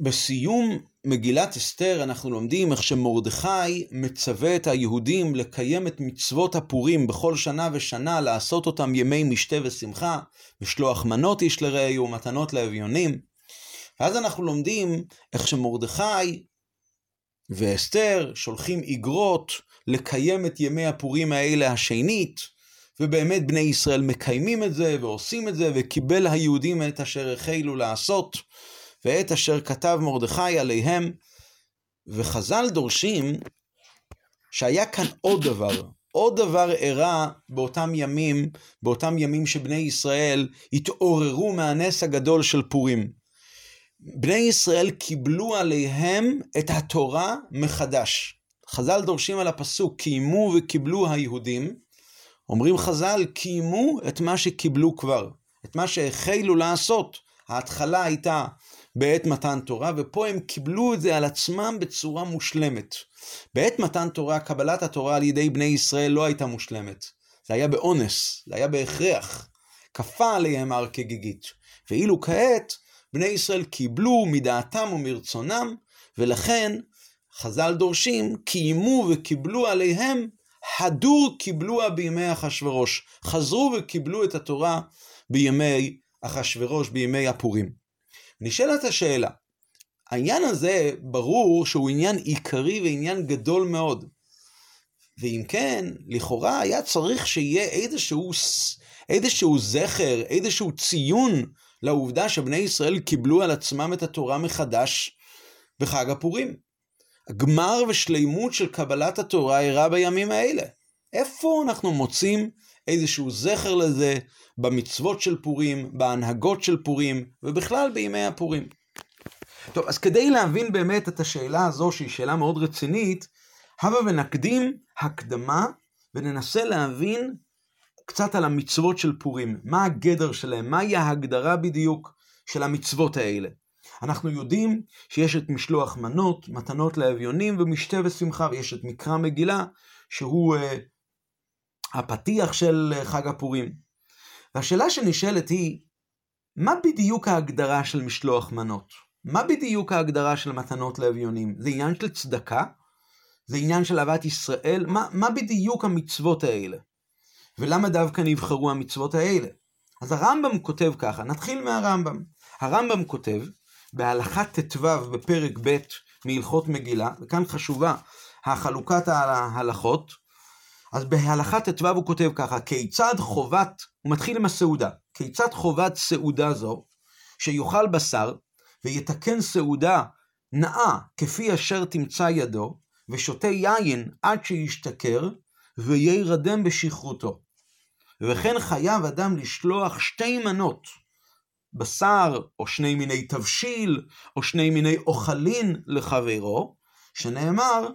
בסיום מגילת אסתר אנחנו לומדים איך שמרדכי מצווה את היהודים לקיים את מצוות הפורים בכל שנה ושנה, לעשות אותם ימי משתה ושמחה, לשלוח מנות איש לרעהו ומתנות לאביונים. ואז אנחנו לומדים איך שמרדכי ואסתר שולחים איגרות לקיים את ימי הפורים האלה השנית, ובאמת בני ישראל מקיימים את זה ועושים את זה, וקיבל היהודים את אשר החלו לעשות. ואת אשר כתב מרדכי עליהם, וחז"ל דורשים שהיה כאן עוד דבר, עוד דבר אירע באותם ימים, באותם ימים שבני ישראל התעוררו מהנס הגדול של פורים. בני ישראל קיבלו עליהם את התורה מחדש. חז"ל דורשים על הפסוק, קיימו וקיבלו היהודים. אומרים חז"ל, קיימו את מה שקיבלו כבר, את מה שהחלו לעשות. ההתחלה הייתה בעת מתן תורה, ופה הם קיבלו את זה על עצמם בצורה מושלמת. בעת מתן תורה, קבלת התורה על ידי בני ישראל לא הייתה מושלמת. זה היה באונס, זה היה בהכרח. כפה עליהם הר כגיגית. ואילו כעת, בני ישראל קיבלו מדעתם ומרצונם, ולכן חז"ל דורשים, קיימו וקיבלו עליהם, הדור קיבלוה בימי אחשורוש. חזרו וקיבלו את התורה בימי אחשורוש, בימי הפורים. נשאלת השאלה, העניין הזה ברור שהוא עניין עיקרי ועניין גדול מאוד. ואם כן, לכאורה היה צריך שיהיה איזשהו, איזשהו זכר, איזשהו ציון לעובדה שבני ישראל קיבלו על עצמם את התורה מחדש בחג הפורים. גמר ושלימות של קבלת התורה אירע בימים האלה. איפה אנחנו מוצאים איזשהו זכר לזה במצוות של פורים, בהנהגות של פורים, ובכלל בימי הפורים. טוב, אז כדי להבין באמת את השאלה הזו, שהיא שאלה מאוד רצינית, הבה ונקדים הקדמה וננסה להבין קצת על המצוות של פורים. מה הגדר שלהם? מהי ההגדרה בדיוק של המצוות האלה? אנחנו יודעים שיש את משלוח מנות, מתנות לאביונים ומשתה ושמחה, ויש את מקרא מגילה, שהוא uh, הפתיח של חג הפורים. והשאלה שנשאלת היא, מה בדיוק ההגדרה של משלוח מנות? מה בדיוק ההגדרה של מתנות לאביונים? זה עניין של צדקה? זה עניין של אהבת ישראל? מה, מה בדיוק המצוות האלה? ולמה דווקא נבחרו המצוות האלה? אז הרמב"ם כותב ככה, נתחיל מהרמב"ם. הרמב"ם כותב בהלכת ט"ו בפרק ב' מהלכות מגילה, וכאן חשובה החלוקת ההלכות, אז בהלכת ט"ו הוא כותב ככה, כיצד חובת, הוא מתחיל עם הסעודה, כיצד חובת סעודה זו, שיאכל בשר, ויתקן סעודה נאה כפי אשר תמצא ידו, ושותה יין עד שישתכר, וירדם בשכרותו. וכן חייב אדם לשלוח שתי מנות, בשר, או שני מיני תבשיל, או שני מיני אוכלין לחברו, שנאמר,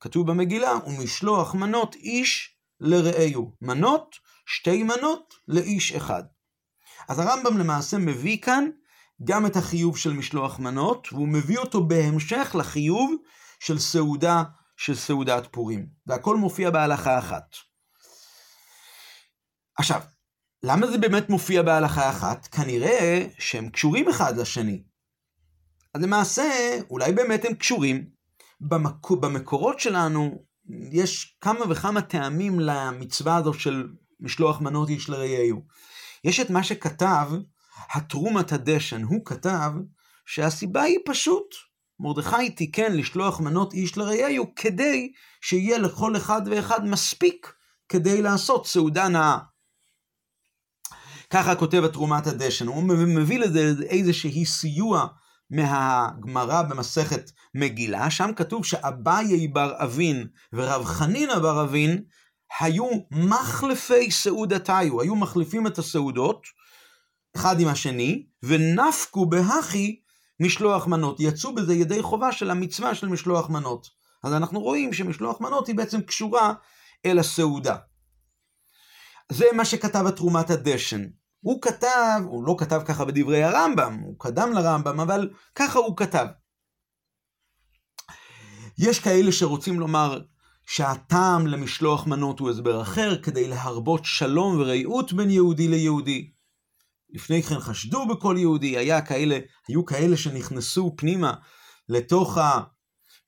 כתוב במגילה, ומשלוח מנות איש לרעהו. מנות, שתי מנות לאיש אחד. אז הרמב"ם למעשה מביא כאן גם את החיוב של משלוח מנות, והוא מביא אותו בהמשך לחיוב של סעודה, של סעודת פורים. והכל מופיע בהלכה אחת. עכשיו, למה זה באמת מופיע בהלכה אחת? כנראה שהם קשורים אחד לשני. אז למעשה, אולי באמת הם קשורים, במק... במקורות שלנו יש כמה וכמה טעמים למצווה הזו של משלוח מנות איש לרעהו. יש את מה שכתב התרומת הדשן, הוא כתב שהסיבה היא פשוט, מרדכי תיקן לשלוח מנות איש לרעהו כדי שיהיה לכל אחד ואחד מספיק כדי לעשות סעודה נאה. ככה כותב התרומת הדשן, הוא מביא לזה איזשהי סיוע מהגמרא במסכת מגילה, שם כתוב שאביי בר אבין ורב חנינא בר אבין היו מחלפי סעודתיו, היו מחליפים את הסעודות אחד עם השני, ונפקו בהכי משלוח מנות. יצאו בזה ידי חובה של המצווה של משלוח מנות. אז אנחנו רואים שמשלוח מנות היא בעצם קשורה אל הסעודה. זה מה שכתב התרומת הדשן. הוא כתב, הוא לא כתב ככה בדברי הרמב"ם, הוא קדם לרמב"ם, אבל ככה הוא כתב. יש כאלה שרוצים לומר שהטעם למשלוח מנות הוא הסבר אחר, כדי להרבות שלום ורעות בין יהודי ליהודי. לפני כן חשדו בכל יהודי, היה כאלה, היו כאלה שנכנסו פנימה לתוך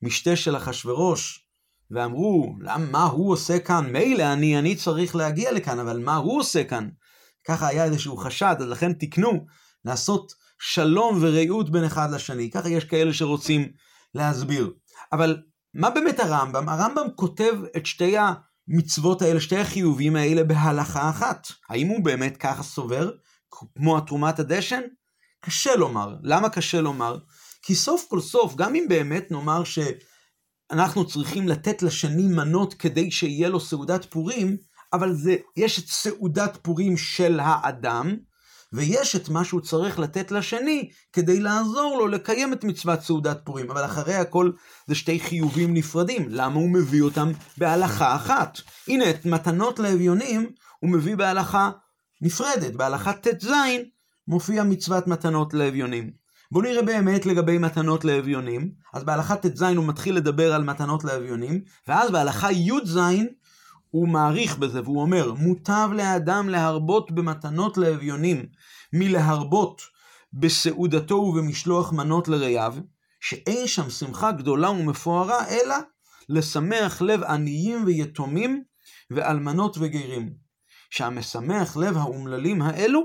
המשתה של אחשורוש, ואמרו, מה הוא עושה כאן? מילא אני, אני צריך להגיע לכאן, אבל מה הוא עושה כאן? ככה היה איזשהו חשד, אז לכן תקנו לעשות שלום ורעות בין אחד לשני. ככה יש כאלה שרוצים להסביר. אבל מה באמת הרמב"ם? הרמב"ם כותב את שתי המצוות האלה, שתי החיובים האלה בהלכה אחת. האם הוא באמת ככה סובר, כמו התרומת הדשן? קשה לומר. למה קשה לומר? כי סוף כל סוף, גם אם באמת נאמר שאנחנו צריכים לתת לשני מנות כדי שיהיה לו סעודת פורים, אבל זה, יש את סעודת פורים של האדם, ויש את מה שהוא צריך לתת לשני כדי לעזור לו לקיים את מצוות סעודת פורים. אבל אחרי הכל זה שתי חיובים נפרדים. למה הוא מביא אותם בהלכה אחת? הנה, את מתנות לאביונים הוא מביא בהלכה נפרדת. בהלכה ט"ז מופיע מצוות מתנות לאביונים. בואו נראה באמת לגבי מתנות לאביונים. אז בהלכה ט"ז הוא מתחיל לדבר על מתנות לאביונים, ואז בהלכה י"ז הוא מעריך בזה, והוא אומר, מוטב לאדם להרבות במתנות לאביונים, מלהרבות בסעודתו ובמשלוח מנות לרעיו, שאין שם שמחה גדולה ומפוארה, אלא לשמח לב עניים ויתומים ואלמנות וגרים. שהמשמח לב האומללים האלו,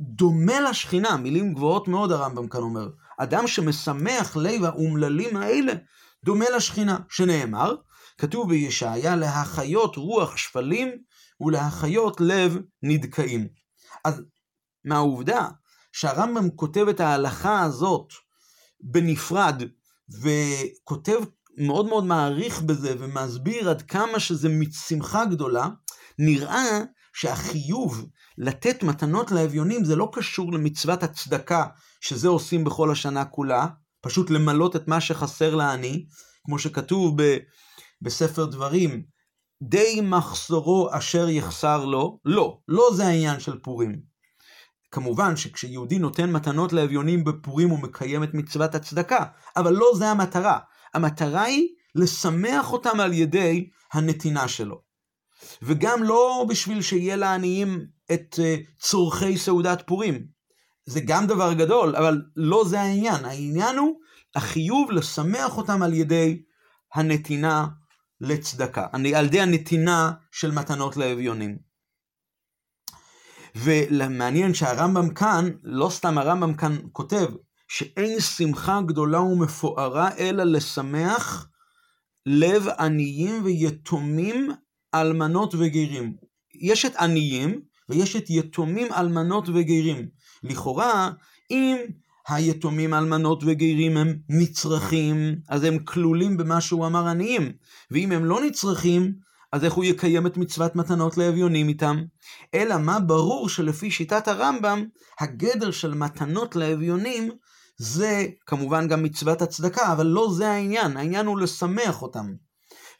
דומה לשכינה, מילים גבוהות מאוד הרמב"ם כאן אומר. אדם שמשמח לב האומללים האלה, דומה לשכינה, שנאמר, כתוב בישעיה להחיות רוח שפלים ולהחיות לב נדכאים. אז מהעובדה שהרמב"ם כותב את ההלכה הזאת בנפרד, וכותב, מאוד מאוד מעריך בזה, ומסביר עד כמה שזה משמחה גדולה, נראה שהחיוב לתת מתנות לאביונים זה לא קשור למצוות הצדקה, שזה עושים בכל השנה כולה, פשוט למלות את מה שחסר לעני, כמו שכתוב ב... בספר דברים, די מחסורו אשר יחסר לו, לא, לא זה העניין של פורים. כמובן שכשיהודי נותן מתנות לאביונים בפורים הוא מקיים את מצוות הצדקה, אבל לא זה המטרה. המטרה היא לשמח אותם על ידי הנתינה שלו. וגם לא בשביל שיהיה לעניים את אה, צורכי סעודת פורים. זה גם דבר גדול, אבל לא זה העניין. העניין הוא החיוב לשמח אותם על ידי הנתינה לצדקה, על ידי הנתינה של מתנות לאביונים. ומעניין שהרמב"ם כאן, לא סתם הרמב"ם כאן כותב, שאין שמחה גדולה ומפוארה אלא לשמח לב עניים ויתומים, אלמנות וגרים. יש את עניים ויש את יתומים, אלמנות וגרים. לכאורה, אם היתומים, אלמנות וגרים הם נצרכים, אז הם כלולים במה שהוא אמר עניים. ואם הם לא נצרכים, אז איך הוא יקיים את מצוות מתנות לאביונים איתם? אלא מה ברור שלפי שיטת הרמב"ם, הגדר של מתנות לאביונים זה כמובן גם מצוות הצדקה, אבל לא זה העניין, העניין הוא לשמח אותם.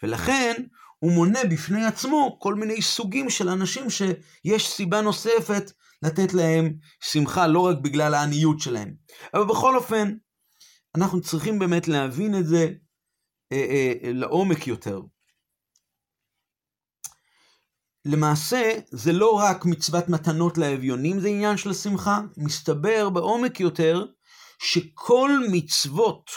ולכן הוא מונה בפני עצמו כל מיני סוגים של אנשים שיש סיבה נוספת לתת להם שמחה לא רק בגלל העניות שלהם. אבל בכל אופן, אנחנו צריכים באמת להבין את זה אה, אה, לעומק יותר. למעשה, זה לא רק מצוות מתנות לאביונים, זה עניין של שמחה. מסתבר בעומק יותר שכל מצוות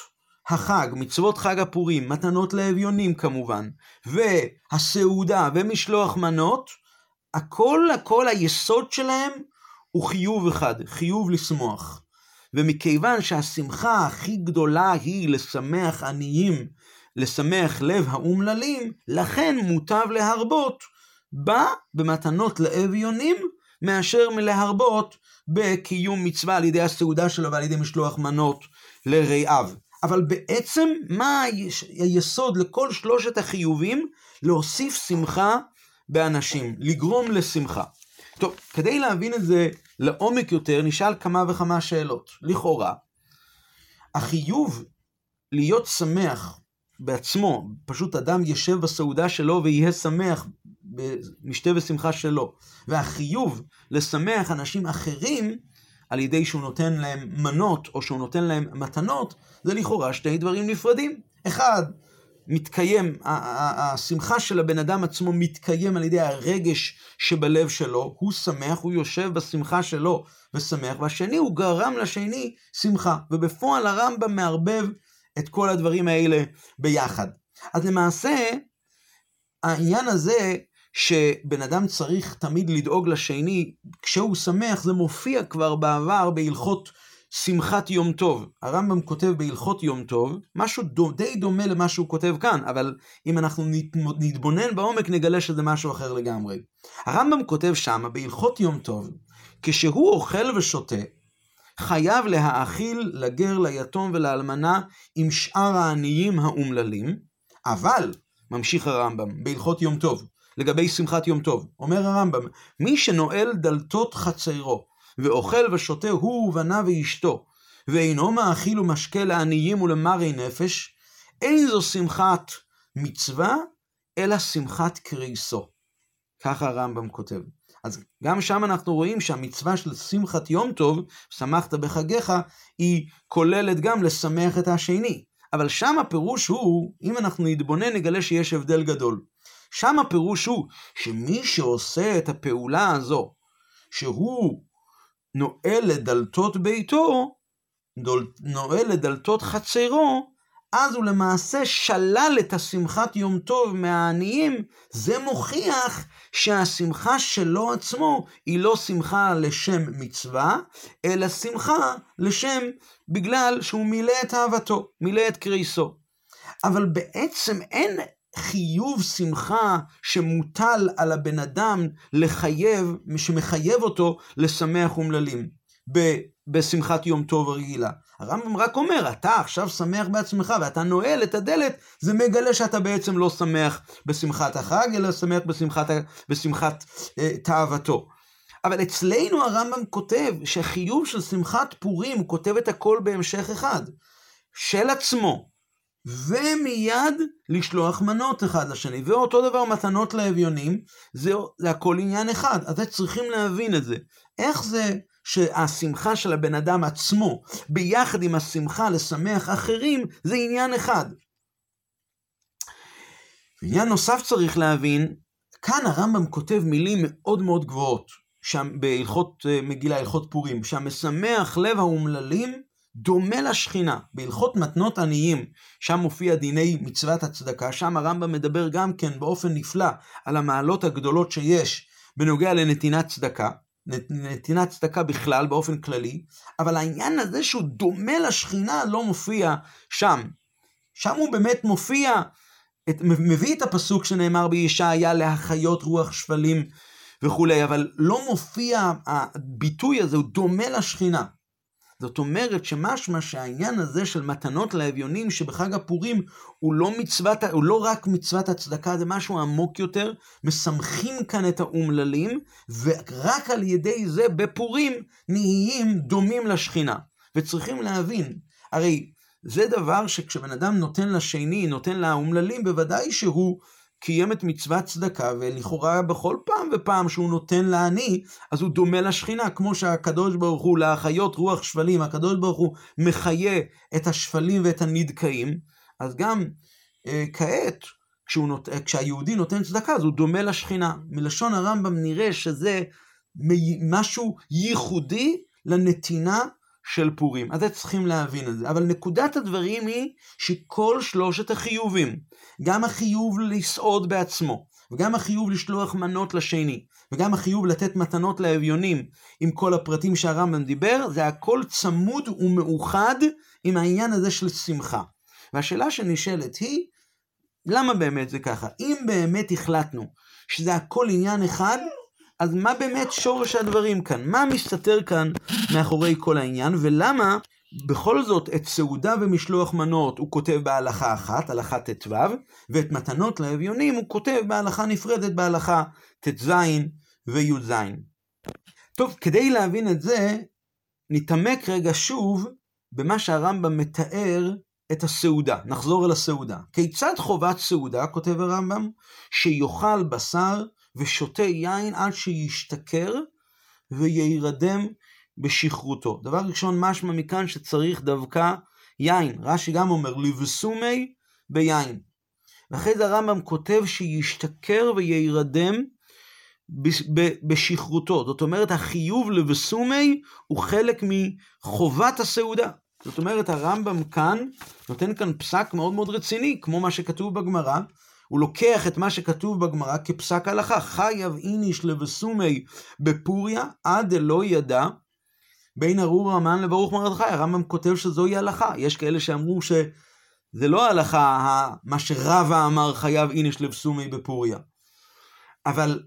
החג, מצוות חג הפורים, מתנות לאביונים כמובן, והסעודה ומשלוח מנות, הכל הכל היסוד שלהם הוא חיוב אחד, חיוב לשמוח. ומכיוון שהשמחה הכי גדולה היא לשמח עניים, לשמח לב האומללים, לכן מוטב להרבות בה במתנות לאביונים, מאשר מלהרבות בקיום מצווה על ידי הסעודה שלו ועל ידי משלוח מנות לרעיו. אבל בעצם מה היסוד לכל שלושת החיובים? להוסיף שמחה באנשים, לגרום לשמחה. טוב, כדי להבין את זה לעומק יותר, נשאל כמה וכמה שאלות. לכאורה, החיוב להיות שמח בעצמו, פשוט אדם יושב בסעודה שלו ויהיה שמח במשתה ושמחה שלו, והחיוב לשמח אנשים אחרים על ידי שהוא נותן להם מנות או שהוא נותן להם מתנות, זה לכאורה שתי דברים נפרדים. אחד, מתקיים, השמחה של הבן אדם עצמו מתקיים על ידי הרגש שבלב שלו, הוא שמח, הוא יושב בשמחה שלו ושמח, והשני הוא גרם לשני שמחה, ובפועל הרמב"ם מערבב את כל הדברים האלה ביחד. אז למעשה, העניין הזה שבן אדם צריך תמיד לדאוג לשני כשהוא שמח, זה מופיע כבר בעבר בהלכות שמחת יום טוב. הרמב"ם כותב בהלכות יום טוב, משהו די דומה למה שהוא כותב כאן, אבל אם אנחנו נתבונן בעומק נגלה שזה משהו אחר לגמרי. הרמב"ם כותב שמה בהלכות יום טוב, כשהוא אוכל ושותה, חייב להאכיל לגר, ליתום ולאלמנה עם שאר העניים האומללים, אבל, ממשיך הרמב"ם, בהלכות יום טוב, לגבי שמחת יום טוב, אומר הרמב"ם, מי שנועל דלתות חצרו, ואוכל ושותה הוא ובניו ואשתו, ואינו מאכיל ומשקה לעניים ולמרי נפש, אין זו שמחת מצווה, אלא שמחת קריסו. ככה הרמב"ם כותב. אז גם שם אנחנו רואים שהמצווה של שמחת יום טוב, שמחת בחגיך, היא כוללת גם לשמח את השני. אבל שם הפירוש הוא, אם אנחנו נתבונן נגלה שיש הבדל גדול. שם הפירוש הוא שמי שעושה את הפעולה הזו, שהוא נועל את דלתות ביתו, נועל את דלתות חצרו, אז הוא למעשה שלל את השמחת יום טוב מהעניים, זה מוכיח שהשמחה שלו עצמו היא לא שמחה לשם מצווה, אלא שמחה לשם בגלל שהוא מילא את אהבתו, מילא את קריסו. אבל בעצם אין חיוב שמחה שמוטל על הבן אדם לחייב, שמחייב אותו לשמח אומללים בשמחת יום טוב רגילה. הרמב"ם רק אומר, אתה עכשיו שמח בעצמך ואתה נועל את הדלת, זה מגלה שאתה בעצם לא שמח בשמחת החג, אלא שמח בשמחת, בשמחת אה, תאוותו. אבל אצלנו הרמב"ם כותב שחיוב של שמחת פורים, הוא כותב את הכל בהמשך אחד. של עצמו, ומיד לשלוח מנות אחד לשני. ואותו דבר מתנות לאביונים, זה, זה הכל עניין אחד. אז צריכים להבין את זה. איך זה שהשמחה של הבן אדם עצמו, ביחד עם השמחה לשמח אחרים, זה עניין אחד. עניין נוסף צריך להבין, כאן הרמב"ם כותב מילים מאוד מאוד גבוהות, שם בהלכות אה, מגילה, הלכות פורים, שהמשמח לב האומללים דומה לשכינה. בהלכות מתנות עניים, שם מופיע דיני מצוות הצדקה, שם הרמב"ם מדבר גם כן באופן נפלא על המעלות הגדולות שיש בנוגע לנתינת צדקה. נתינת צדקה בכלל, באופן כללי, אבל העניין הזה שהוא דומה לשכינה לא מופיע שם. שם הוא באמת מופיע, את, מביא את הפסוק שנאמר בישעיה להחיות רוח שפלים וכולי, אבל לא מופיע הביטוי הזה, הוא דומה לשכינה. זאת אומרת שמשמע שהעניין הזה של מתנות לאביונים שבחג הפורים הוא לא, מצוות, הוא לא רק מצוות הצדקה, זה משהו עמוק יותר, משמחים כאן את האומללים, ורק על ידי זה בפורים נהיים דומים לשכינה. וצריכים להבין, הרי זה דבר שכשבן אדם נותן לשני, נותן לאומללים, בוודאי שהוא קיים את מצוות צדקה, ולכאורה בכל פעם ופעם שהוא נותן לעני, אז הוא דומה לשכינה, כמו שהקדוש ברוך הוא להחיות רוח שפלים, הקדוש ברוך הוא מחיה את השפלים ואת הנדכאים, אז גם אה, כעת, כשהוא נות... כשהיהודי נותן צדקה, אז הוא דומה לשכינה. מלשון הרמב"ם נראה שזה משהו ייחודי לנתינה של פורים. אז צריכים להבין את זה. אבל נקודת הדברים היא שכל שלושת החיובים, גם החיוב לסעוד בעצמו, וגם החיוב לשלוח מנות לשני, וגם החיוב לתת מתנות לאביונים עם כל הפרטים שהרמב"ם דיבר, זה הכל צמוד ומאוחד עם העניין הזה של שמחה. והשאלה שנשאלת היא, למה באמת זה ככה? אם באמת החלטנו שזה הכל עניין אחד, אז מה באמת שורש הדברים כאן? מה מסתתר כאן מאחורי כל העניין, ולמה בכל זאת את סעודה ומשלוח מנות הוא כותב בהלכה אחת, הלכה ט"ו, ואת מתנות לאביונים הוא כותב בהלכה נפרדת, בהלכה ט"ז וי"ז. טוב, כדי להבין את זה, נתעמק רגע שוב במה שהרמב"ם מתאר את הסעודה. נחזור אל הסעודה. כיצד חובת סעודה, כותב הרמב"ם, שיאכל בשר ושותה יין עד שישתכר וירדם בשכרותו. דבר ראשון, משמע מכאן שצריך דווקא יין. רש"י גם אומר, לבסומי ביין. ואחרי זה הרמב"ם כותב שישתכר ויירדם בשכרותו. זאת אומרת, החיוב לבסומי הוא חלק מחובת הסעודה. זאת אומרת, הרמב"ם כאן נותן כאן פסק מאוד מאוד רציני, כמו מה שכתוב בגמרא. הוא לוקח את מה שכתוב בגמרא כפסק הלכה. חייב איניש לבסומי בפוריה עד דלא ידע בין ארור המן לברוך מרדכי. הרמב"ם כותב שזוהי הלכה. יש כאלה שאמרו שזה לא ההלכה, מה שרבא אמר חייב איניש לבסומי בפוריה. אבל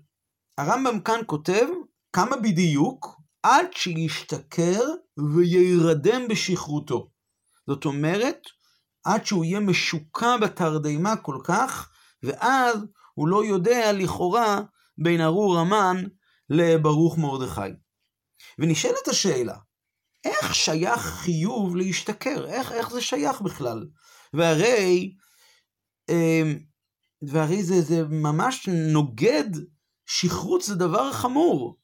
הרמב"ם כאן כותב כמה בדיוק עד שישתכר וירדם בשכרותו. זאת אומרת, עד שהוא יהיה משוקע בתרדמה כל כך, ואז הוא לא יודע לכאורה בין ארור המן לברוך מרדכי. ונשאלת השאלה, איך שייך חיוב להשתכר? איך, איך זה שייך בכלל? והרי, אמ, והרי זה, זה ממש נוגד, שכרות זה דבר חמור.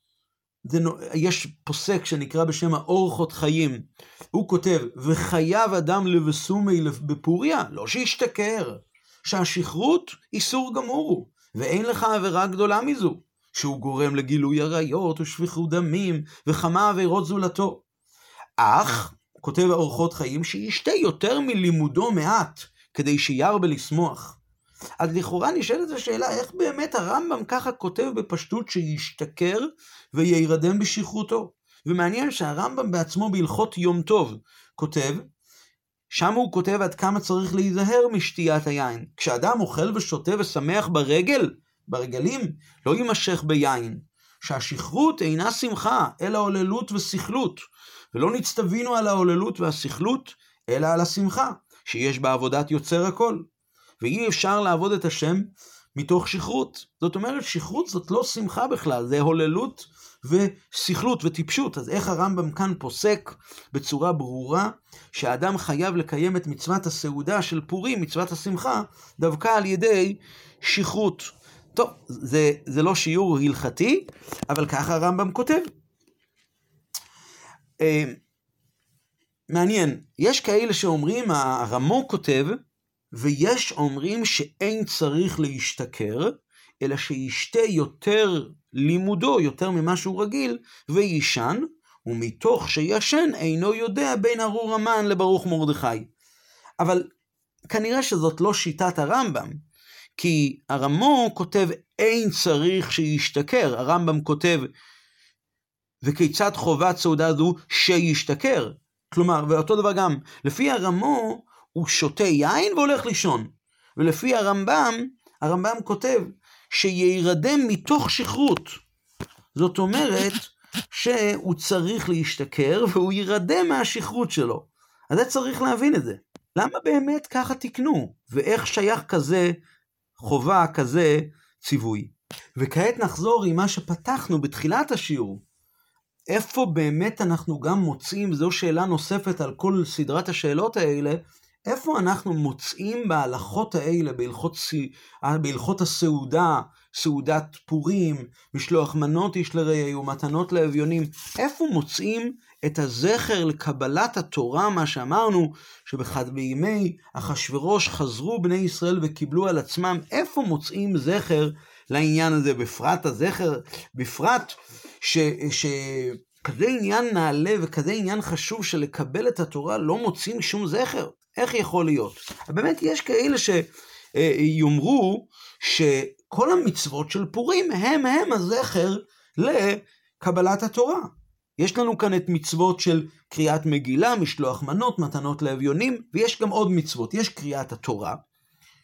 זה, יש פוסק שנקרא בשם האורחות חיים, הוא כותב, וחייב אדם לבסומי בפוריה? לא שישתכר, שהשכרות איסור גמור הוא, ואין לך עבירה גדולה מזו, שהוא גורם לגילוי עריות ושפיכות דמים וכמה עבירות זולתו. אך, כותב האורחות חיים, שישתה יותר מלימודו מעט, כדי שירבה לשמוח. אז לכאורה נשאלת השאלה, איך באמת הרמב"ם ככה כותב בפשטות שישתכר וירדם בשכרותו? ומעניין שהרמב"ם בעצמו בהלכות יום טוב כותב, שם הוא כותב עד כמה צריך להיזהר משתיית היין. כשאדם אוכל ושותה ושמח ברגל, ברגלים, לא יימשך ביין. שהשכרות אינה שמחה, אלא עוללות וסכלות. ולא נצטווינו על העוללות והסכלות, אלא על השמחה, שיש בה עבודת יוצר הכל. ואי אפשר לעבוד את השם מתוך שכרות. זאת אומרת, שכרות זאת לא שמחה בכלל, זה הוללות וסכלות וטיפשות. אז איך הרמב"ם כאן פוסק בצורה ברורה שהאדם חייב לקיים את מצוות הסעודה של פורים, מצוות השמחה, דווקא על ידי שכרות. טוב, זה, זה לא שיעור הלכתי, אבל ככה הרמב"ם כותב. אה, מעניין, יש כאלה שאומרים, הרמו כותב, ויש אומרים שאין צריך להשתכר, אלא שישתה יותר לימודו, יותר ממה שהוא רגיל, ויישן, ומתוך שישן אינו יודע בין ארור המן לברוך מרדכי. אבל כנראה שזאת לא שיטת הרמב"ם, כי הרמו כותב אין צריך שישתכר, הרמב"ם כותב וכיצד חובת סעודה זו שישתכר. כלומר, ואותו דבר גם, לפי הרמו הוא שותה יין והולך לישון. ולפי הרמב"ם, הרמב"ם כותב שירדם מתוך שכרות. זאת אומרת שהוא צריך להשתכר והוא יירדם מהשכרות שלו. אז זה צריך להבין את זה. למה באמת ככה תקנו? ואיך שייך כזה חובה, כזה ציווי? וכעת נחזור עם מה שפתחנו בתחילת השיעור. איפה באמת אנחנו גם מוצאים, זו שאלה נוספת על כל סדרת השאלות האלה, איפה אנחנו מוצאים בהלכות האלה, בהלכות, בהלכות הסעודה, סעודת פורים, משלוח מנות איש לרעי ומתנות לאביונים, איפה מוצאים את הזכר לקבלת התורה, מה שאמרנו, שבימי אחשורוש חזרו בני ישראל וקיבלו על עצמם, איפה מוצאים זכר לעניין הזה, בפרט הזכר, בפרט ש... ש... כזה עניין נעלה וכזה עניין חשוב של לקבל את התורה, לא מוצאים שום זכר. איך יכול להיות? באמת יש כאלה שיאמרו שכל המצוות של פורים הם הם הזכר לקבלת התורה. יש לנו כאן את מצוות של קריאת מגילה, משלוח מנות, מתנות לאביונים, ויש גם עוד מצוות. יש קריאת התורה,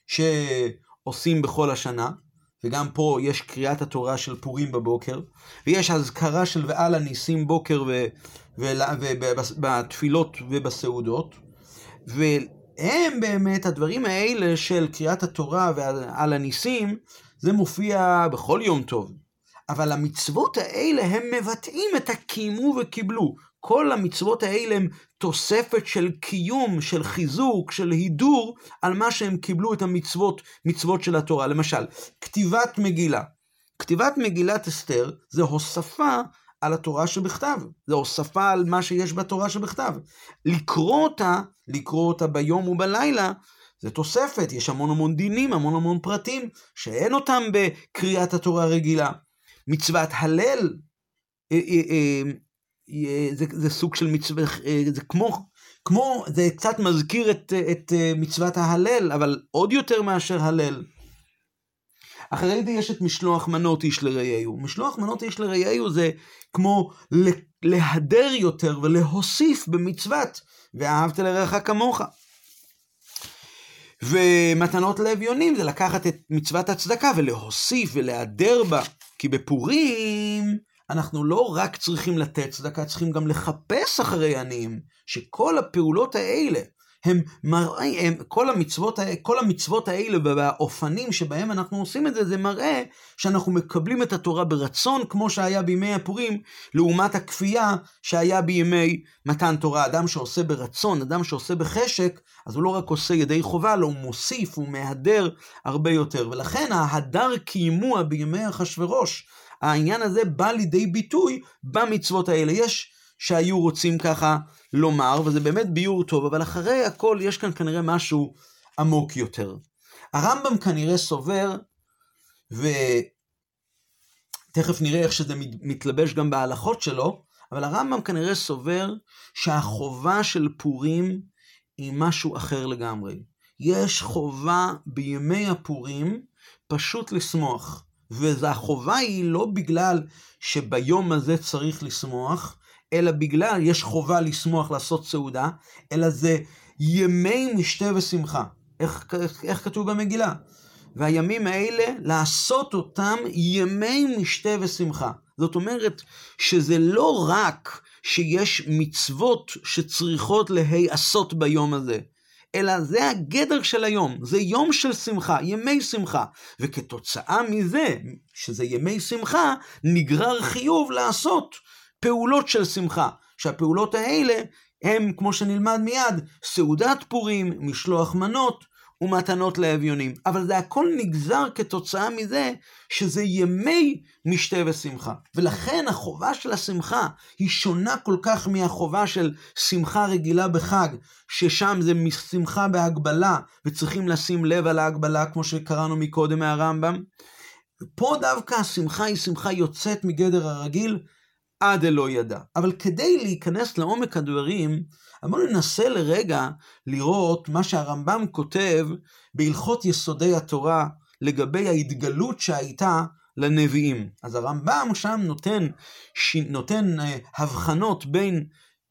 שעושים בכל השנה, וגם פה יש קריאת התורה של פורים בבוקר, ויש אזכרה של ועל הניסים בוקר ובתפילות ובסעודות, והם באמת, הדברים האלה של קריאת התורה ועל הניסים, זה מופיע בכל יום טוב. אבל המצוות האלה הם מבטאים את הקיימו וקיבלו. כל המצוות האלה הם תוספת של קיום, של חיזוק, של הידור, על מה שהם קיבלו את המצוות, מצוות של התורה. למשל, כתיבת מגילה. כתיבת מגילת אסתר זה הוספה על התורה שבכתב. זה הוספה על מה שיש בתורה שבכתב. לקרוא אותה, לקרוא אותה ביום ובלילה, זה תוספת, יש המון המון דינים, המון המון פרטים, שאין אותם בקריאת התורה הרגילה. מצוות הלל, אה, אה, אה, זה, זה סוג של מצווה, זה כמו, כמו, זה קצת מזכיר את, את מצוות ההלל, אבל עוד יותר מאשר הלל. אחרי זה יש את משלוח מנות איש לרעהו. משלוח מנות איש לרעהו זה כמו להדר יותר ולהוסיף במצוות ואהבת לרעך כמוך. ומתנות לאביונים זה לקחת את מצוות הצדקה ולהוסיף ולהדר בה. כי בפורים אנחנו לא רק צריכים לתת צדקה, צריכים גם לחפש אחרי עניים, שכל הפעולות האלה הם מראה, הם, כל, המצוות, כל המצוות האלה והאופנים שבהם אנחנו עושים את זה, זה מראה שאנחנו מקבלים את התורה ברצון, כמו שהיה בימי הפורים, לעומת הכפייה שהיה בימי מתן תורה. אדם שעושה ברצון, אדם שעושה בחשק, אז הוא לא רק עושה ידי חובה, אלא הוא מוסיף, הוא מהדר הרבה יותר. ולכן ההדר קיימוה בימי אחשורוש, העניין הזה בא לידי ביטוי במצוות האלה. יש שהיו רוצים ככה לומר, וזה באמת ביור טוב, אבל אחרי הכל יש כאן כנראה משהו עמוק יותר. הרמב"ם כנראה סובר, ותכף נראה איך שזה מתלבש גם בהלכות שלו, אבל הרמב"ם כנראה סובר שהחובה של פורים היא משהו אחר לגמרי. יש חובה בימי הפורים פשוט לשמוח. והחובה היא לא בגלל שביום הזה צריך לשמוח, אלא בגלל, יש חובה לשמוח לעשות סעודה, אלא זה ימי משתה ושמחה. איך, איך, איך כתוב במגילה? והימים האלה, לעשות אותם ימי משתה ושמחה. זאת אומרת שזה לא רק שיש מצוות שצריכות להיעשות ביום הזה, אלא זה הגדר של היום, זה יום של שמחה, ימי שמחה. וכתוצאה מזה, שזה ימי שמחה, נגרר חיוב לעשות פעולות של שמחה, שהפעולות האלה הם, כמו שנלמד מיד, סעודת פורים, משלוח מנות ומתנות לאביונים. אבל זה הכל נגזר כתוצאה מזה שזה ימי משתה ושמחה. ולכן החובה של השמחה היא שונה כל כך מהחובה של שמחה רגילה בחג, ששם זה שמחה בהגבלה, וצריכים לשים לב על ההגבלה, כמו שקראנו מקודם מהרמב"ם. פה דווקא השמחה היא שמחה יוצאת מגדר הרגיל, עד אלוה ידע. אבל כדי להיכנס לעומק הדברים, בואו ננסה לרגע לראות מה שהרמב"ם כותב בהלכות יסודי התורה לגבי ההתגלות שהייתה לנביאים. אז הרמב"ם שם נותן, ש... נותן uh, הבחנות בין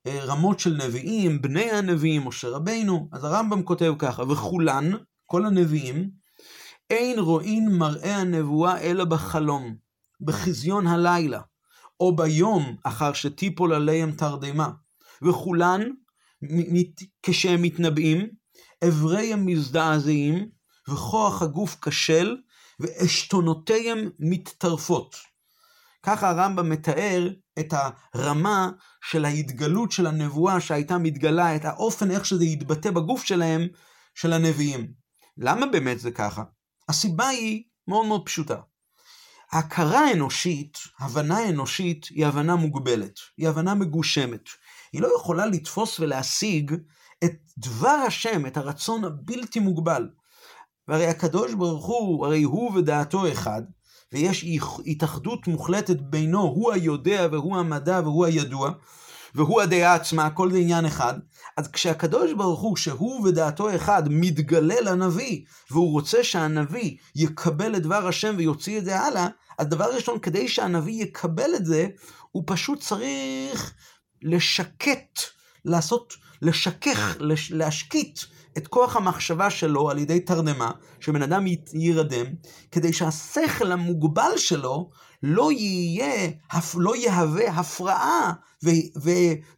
uh, רמות של נביאים, בני הנביאים, משה רבינו. אז הרמב"ם כותב ככה, וכולן, כל הנביאים, אין רואים מראה הנבואה אלא בחלום, בחזיון הלילה. או ביום אחר שתיפול עליהם תרדמה, וכולן, כשהם מתנבאים, אבריהם מזדעזעים, וכוח הגוף כשל, ועשתונותיהם מתטרפות. ככה הרמב"ם מתאר את הרמה של ההתגלות של הנבואה שהייתה מתגלה, את האופן איך שזה יתבטא בגוף שלהם, של הנביאים. למה באמת זה ככה? הסיבה היא מאוד מאוד פשוטה. הכרה אנושית, הבנה אנושית, היא הבנה מוגבלת, היא הבנה מגושמת. היא לא יכולה לתפוס ולהשיג את דבר השם, את הרצון הבלתי מוגבל. והרי הקדוש ברוך הוא, הרי הוא ודעתו אחד, ויש התאחדות מוחלטת בינו, הוא היודע והוא המדע והוא הידוע, והוא הדעה עצמה, הכל זה עניין אחד. אז כשהקדוש ברוך הוא, שהוא ודעתו אחד, מתגלה לנביא, והוא רוצה שהנביא יקבל את דבר השם ויוציא את זה הלאה, אז דבר ראשון, כדי שהנביא יקבל את זה, הוא פשוט צריך לשקט, לעשות, לשכך, לש, להשקיט את כוח המחשבה שלו על ידי תרדמה, שבן אדם יירדם, כדי שהשכל המוגבל שלו לא יהיה, לא יהווה הפרעה ו, ו,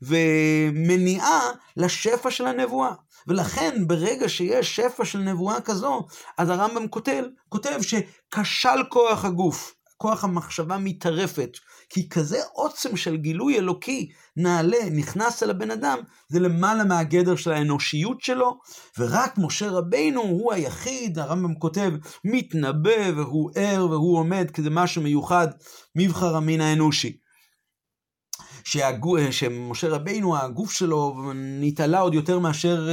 ומניעה לשפע של הנבואה. ולכן ברגע שיש שפע של נבואה כזו, אז הרמב"ם כותב, כותב שכשל כוח הגוף. כוח המחשבה מתערפת, כי כזה עוצם של גילוי אלוקי נעלה, נכנס אל הבן אדם, זה למעלה מהגדר של האנושיות שלו, ורק משה רבינו הוא היחיד, הרמב"ם כותב, מתנבא והוא ער והוא עומד, כי זה משהו מיוחד, מבחר המין האנושי. שהגו, שמשה רבינו, הגוף שלו נתעלה עוד יותר מאשר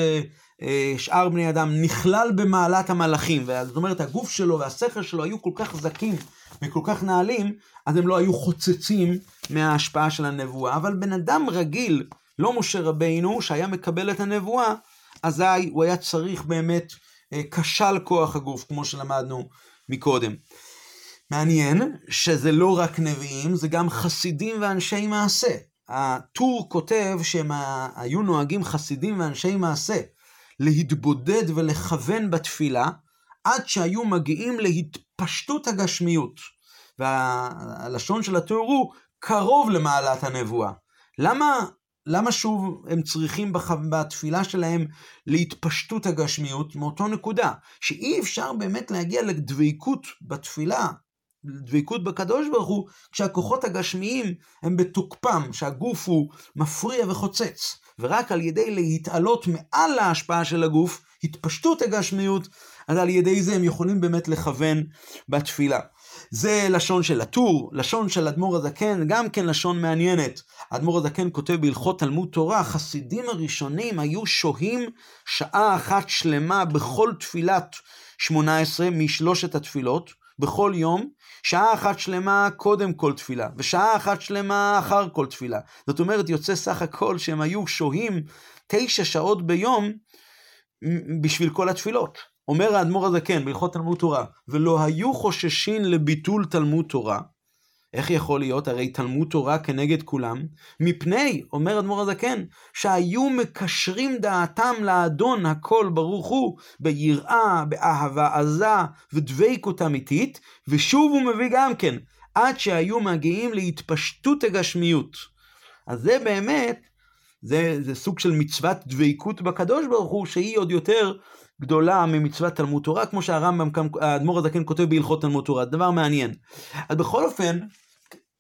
אה, שאר בני אדם, נכלל במעלת המלאכים. זאת אומרת, הגוף שלו והשכל שלו היו כל כך זכים וכל כך נעלים, אז הם לא היו חוצצים מההשפעה של הנבואה. אבל בן אדם רגיל, לא משה רבינו, שהיה מקבל את הנבואה, אזי הוא היה צריך באמת, אה, כשל כוח הגוף, כמו שלמדנו מקודם. מעניין שזה לא רק נביאים, זה גם חסידים ואנשי מעשה. הטור כותב שהם היו נוהגים חסידים ואנשי מעשה להתבודד ולכוון בתפילה עד שהיו מגיעים להתפשטות הגשמיות. והלשון של הטור הוא קרוב למעלת הנבואה. למה, למה שוב הם צריכים בח... בתפילה שלהם להתפשטות הגשמיות מאותו נקודה? שאי אפשר באמת להגיע לדבקות בתפילה דבקות בקדוש ברוך הוא, כשהכוחות הגשמיים הם בתוקפם, שהגוף הוא מפריע וחוצץ, ורק על ידי להתעלות מעל ההשפעה של הגוף, התפשטות הגשמיות, אז על ידי זה הם יכולים באמת לכוון בתפילה. זה לשון של הטור, לשון של אדמו"ר הזקן, גם כן לשון מעניינת. אדמו"ר הזקן כותב בהלכות תלמוד תורה, החסידים הראשונים היו שוהים שעה אחת שלמה בכל תפילת 18 משלושת התפילות, בכל יום, שעה אחת שלמה קודם כל תפילה, ושעה אחת שלמה אחר כל תפילה. זאת אומרת, יוצא סך הכל שהם היו שוהים תשע שעות ביום בשביל כל התפילות. אומר האדמו"ר הזקן בהלכות תלמוד תורה, ולא היו חוששים לביטול תלמוד תורה, איך יכול להיות? הרי תלמוד תורה כנגד כולם, מפני, אומר אדמו"ר הזקן, שהיו מקשרים דעתם לאדון הכל ברוך הוא, ביראה, באהבה עזה ודבקות אמיתית, ושוב הוא מביא גם כן, עד שהיו מגיעים להתפשטות הגשמיות. אז זה באמת, זה, זה סוג של מצוות דבקות בקדוש ברוך הוא, שהיא עוד יותר גדולה ממצוות תלמוד תורה, כמו שהרמב"ם, האדמו"ר הזקן כותב בהלכות תלמוד תורה, דבר מעניין. אז בכל אופן,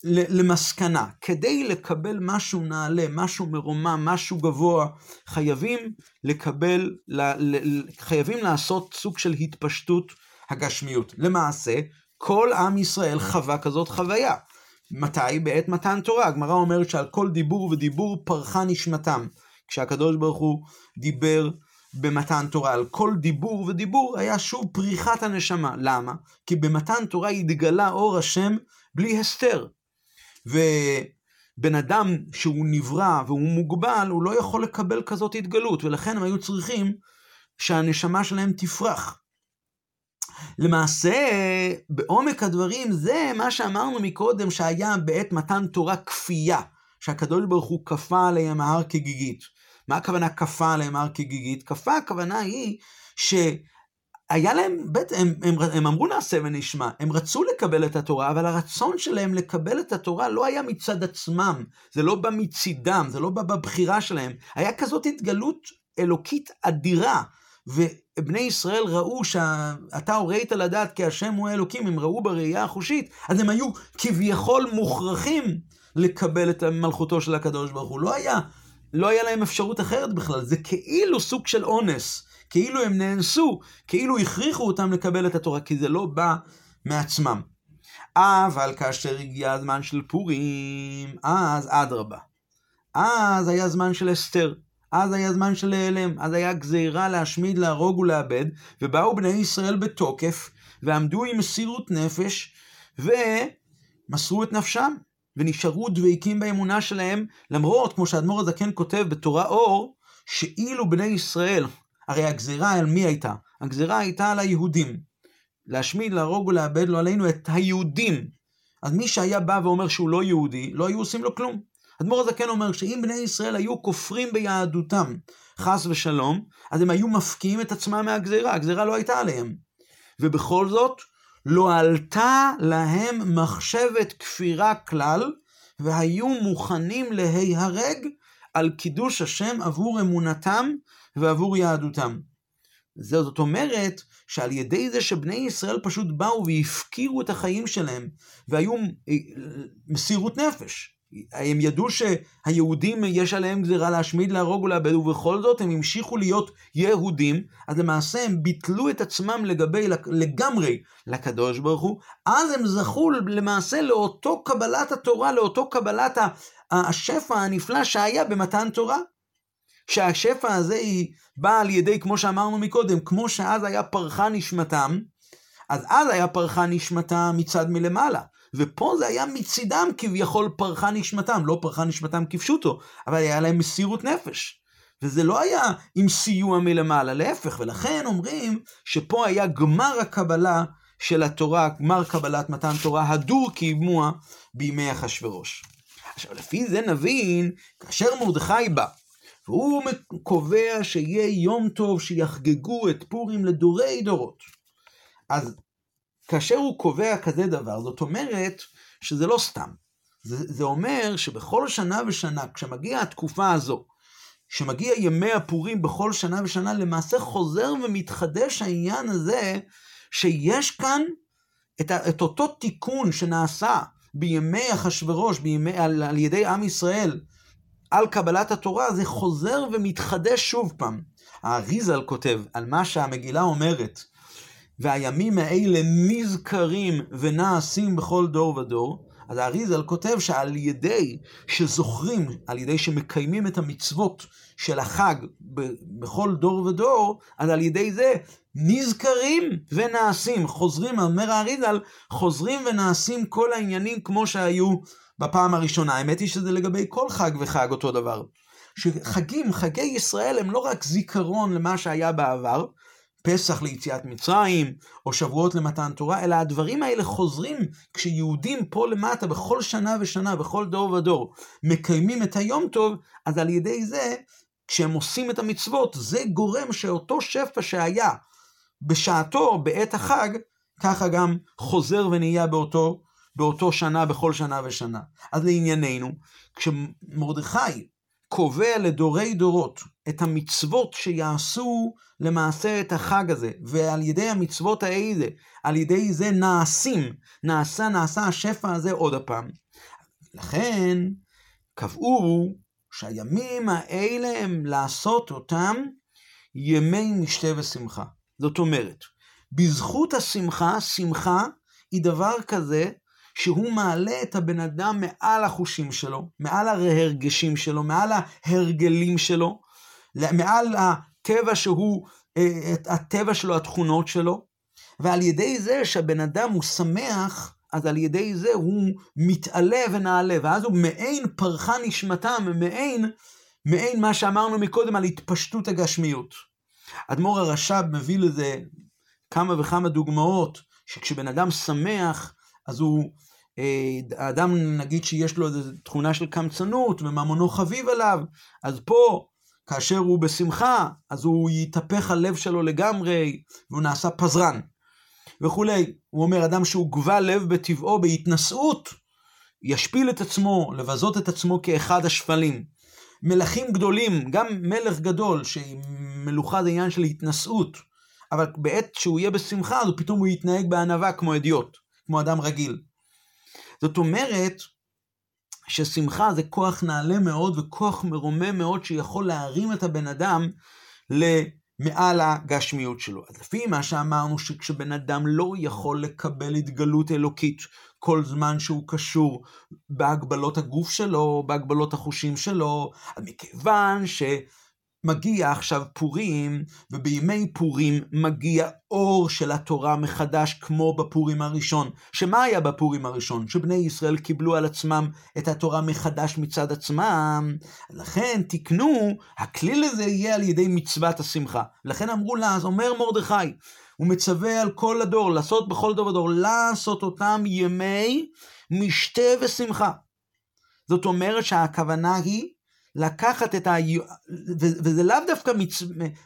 למסקנה, כדי לקבל משהו נעלה, משהו מרומם, משהו גבוה, חייבים לקבל, חייבים לעשות סוג של התפשטות הגשמיות. למעשה, כל עם ישראל חווה כזאת חוויה. מתי? בעת מתן תורה. הגמרא אומרת שעל כל דיבור ודיבור פרחה נשמתם. כשהקדוש ברוך הוא דיבר במתן תורה, על כל דיבור ודיבור היה שוב פריחת הנשמה. למה? כי במתן תורה התגלה אור השם בלי הסתר. ובן אדם שהוא נברא והוא מוגבל, הוא לא יכול לקבל כזאת התגלות, ולכן הם היו צריכים שהנשמה שלהם תפרח. למעשה, בעומק הדברים, זה מה שאמרנו מקודם, שהיה בעת מתן תורה כפייה, שהקדוש ברוך הוא כפה עליהם ההר כגיגית. מה הכוונה כפה עליהם הר כגיגית? כפה הכוונה היא שהיה להם, בית, הם, הם, הם אמרו נעשה ונשמע, הם רצו לקבל את התורה, אבל הרצון שלהם לקבל את התורה לא היה מצד עצמם, זה לא בא מצידם, זה לא בא בבחירה שלהם, היה כזאת התגלות אלוקית אדירה. ובני ישראל ראו שאתה הורית לדעת כי השם הוא האלוקים, הם ראו בראייה החושית, אז הם היו כביכול מוכרחים לקבל את מלכותו של הקדוש ברוך הוא. לא היה לא היה להם אפשרות אחרת בכלל, זה כאילו סוג של אונס, כאילו הם נאנסו, כאילו הכריחו אותם לקבל את התורה, כי זה לא בא מעצמם. אבל כאשר הגיע הזמן של פורים, אז אדרבה. אז היה זמן של אסתר, אז היה זמן של להיעלם, אז היה גזירה להשמיד, להרוג ולאבד, ובאו בני ישראל בתוקף, ועמדו עם מסירות נפש, ומסרו את נפשם. ונשארו דבקים באמונה שלהם, למרות, כמו שהאדמו"ר הזקן כותב בתורה אור, שאילו בני ישראל, הרי הגזירה על מי הייתה? הגזירה הייתה על היהודים. להשמיד, להרוג ולאבד לא עלינו את היהודים. אז מי שהיה בא ואומר שהוא לא יהודי, לא היו עושים לו כלום. אדמו"ר הזקן אומר שאם בני ישראל היו כופרים ביהדותם, חס ושלום, אז הם היו מפקיעים את עצמם מהגזירה, הגזירה לא הייתה עליהם. ובכל זאת, לא עלתה להם מחשבת כפירה כלל, והיו מוכנים להיהרג על קידוש השם עבור אמונתם ועבור יהדותם. זאת אומרת שעל ידי זה שבני ישראל פשוט באו והפקירו את החיים שלהם והיו אה, מסירות נפש, הם ידעו שהיהודים יש עליהם גזירה להשמיד, להרוג ולאבד, ובכל זאת הם המשיכו להיות יהודים, אז למעשה הם ביטלו את עצמם לגבי, לגמרי לקדוש ברוך הוא, אז הם זכו למעשה לאותו קבלת התורה, לאותו קבלת השפע הנפלא שהיה במתן תורה. שהשפע הזה היא באה על ידי, כמו שאמרנו מקודם, כמו שאז היה פרחה נשמתם, אז אז היה פרחה נשמתם מצד מלמעלה. ופה זה היה מצידם כביכול פרחה נשמתם, לא פרחה נשמתם כפשוטו, אבל היה להם מסירות נפש. וזה לא היה עם סיוע מלמעלה, להפך, ולכן אומרים שפה היה גמר הקבלה של התורה, גמר קבלת מתן תורה, הדור קיימוה בימי אחשורוש. עכשיו, לפי זה נבין, כאשר מרדכי בא, והוא קובע שיהיה יום טוב שיחגגו את פורים לדורי דורות. אז כאשר הוא קובע כזה דבר, זאת אומרת שזה לא סתם. זה, זה אומר שבכל שנה ושנה, כשמגיעה התקופה הזו, כשמגיע ימי הפורים בכל שנה ושנה, למעשה חוזר ומתחדש העניין הזה שיש כאן את, את אותו תיקון שנעשה בימי אחשורוש, על, על ידי עם ישראל, על קבלת התורה, זה חוזר ומתחדש שוב פעם. האריזל כותב על מה שהמגילה אומרת, והימים האלה נזכרים ונעשים בכל דור ודור, אז האריזל כותב שעל ידי שזוכרים, על ידי שמקיימים את המצוות של החג בכל דור ודור, אז על ידי זה נזכרים ונעשים, חוזרים, אומר האריזל, חוזרים ונעשים כל העניינים כמו שהיו בפעם הראשונה. האמת היא שזה לגבי כל חג וחג אותו דבר. שחגים, חגי ישראל הם לא רק זיכרון למה שהיה בעבר, פסח ליציאת מצרים, או שבועות למתן תורה, אלא הדברים האלה חוזרים כשיהודים פה למטה, בכל שנה ושנה, בכל דור ודור, מקיימים את היום טוב, אז על ידי זה, כשהם עושים את המצוות, זה גורם שאותו שפע שהיה בשעתו, בעת החג, ככה גם חוזר ונהיה באותו, באותו שנה, בכל שנה ושנה. אז לענייננו, כשמרדכי קובע לדורי דורות את המצוות שיעשו למעשה את החג הזה, ועל ידי המצוות האלה, על ידי זה נעשים, נעשה, נעשה השפע הזה עוד הפעם. לכן קבעו שהימים האלה הם לעשות אותם ימי משתה ושמחה. זאת אומרת, בזכות השמחה, שמחה היא דבר כזה שהוא מעלה את הבן אדם מעל החושים שלו, מעל ההרגשים שלו, מעל ההרגלים שלו, מעל הטבע שהוא, אה, הטבע שלו, התכונות שלו, ועל ידי זה שהבן אדם הוא שמח, אז על ידי זה הוא מתעלה ונעלה, ואז הוא מעין פרחה נשמתם, מעין, מעין מה שאמרנו מקודם על התפשטות הגשמיות. אדמו"ר הרש"ב מביא לזה כמה וכמה דוגמאות, שכשבן אדם שמח, אז הוא האדם נגיד שיש לו איזו תכונה של קמצנות וממונו חביב עליו, אז פה כאשר הוא בשמחה, אז הוא יתהפך הלב שלו לגמרי, והוא נעשה פזרן וכולי. הוא אומר, אדם שהוא גבל לב בטבעו בהתנשאות, ישפיל את עצמו, לבזות את עצמו כאחד השפלים. מלכים גדולים, גם מלך גדול, שמלוכה זה עניין של התנשאות, אבל בעת שהוא יהיה בשמחה, אז פתאום הוא יתנהג בענווה כמו אדיוט, כמו אדם רגיל. זאת אומרת ששמחה זה כוח נעלה מאוד וכוח מרומם מאוד שיכול להרים את הבן אדם למעל הגשמיות שלו. אז לפי מה שאמרנו, שכשבן אדם לא יכול לקבל התגלות אלוקית כל זמן שהוא קשור בהגבלות הגוף שלו, בהגבלות החושים שלו, מכיוון ש... מגיע עכשיו פורים, ובימי פורים מגיע אור של התורה מחדש כמו בפורים הראשון. שמה היה בפורים הראשון? שבני ישראל קיבלו על עצמם את התורה מחדש מצד עצמם, לכן תקנו, הכלי לזה יהיה על ידי מצוות השמחה. לכן אמרו לה, אז אומר מרדכי, הוא מצווה על כל הדור, לעשות בכל דור ודור, לעשות אותם ימי משתה ושמחה. זאת אומרת שהכוונה היא לקחת את ה... וזה לאו דווקא, מצ...